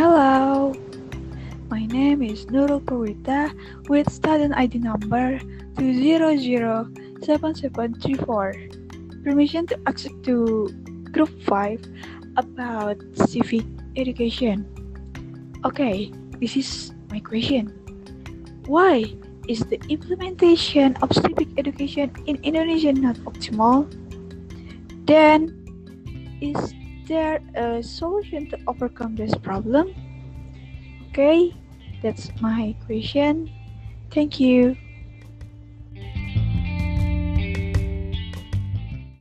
Hello, my name is Nurul Purwita with student ID number 2007734. Permission to access to group 5 about civic education. Okay, this is my question. Why is the implementation of civic education in Indonesia not optimal? Then, is there a solution to overcome this problem? Okay, that's my question. Thank you.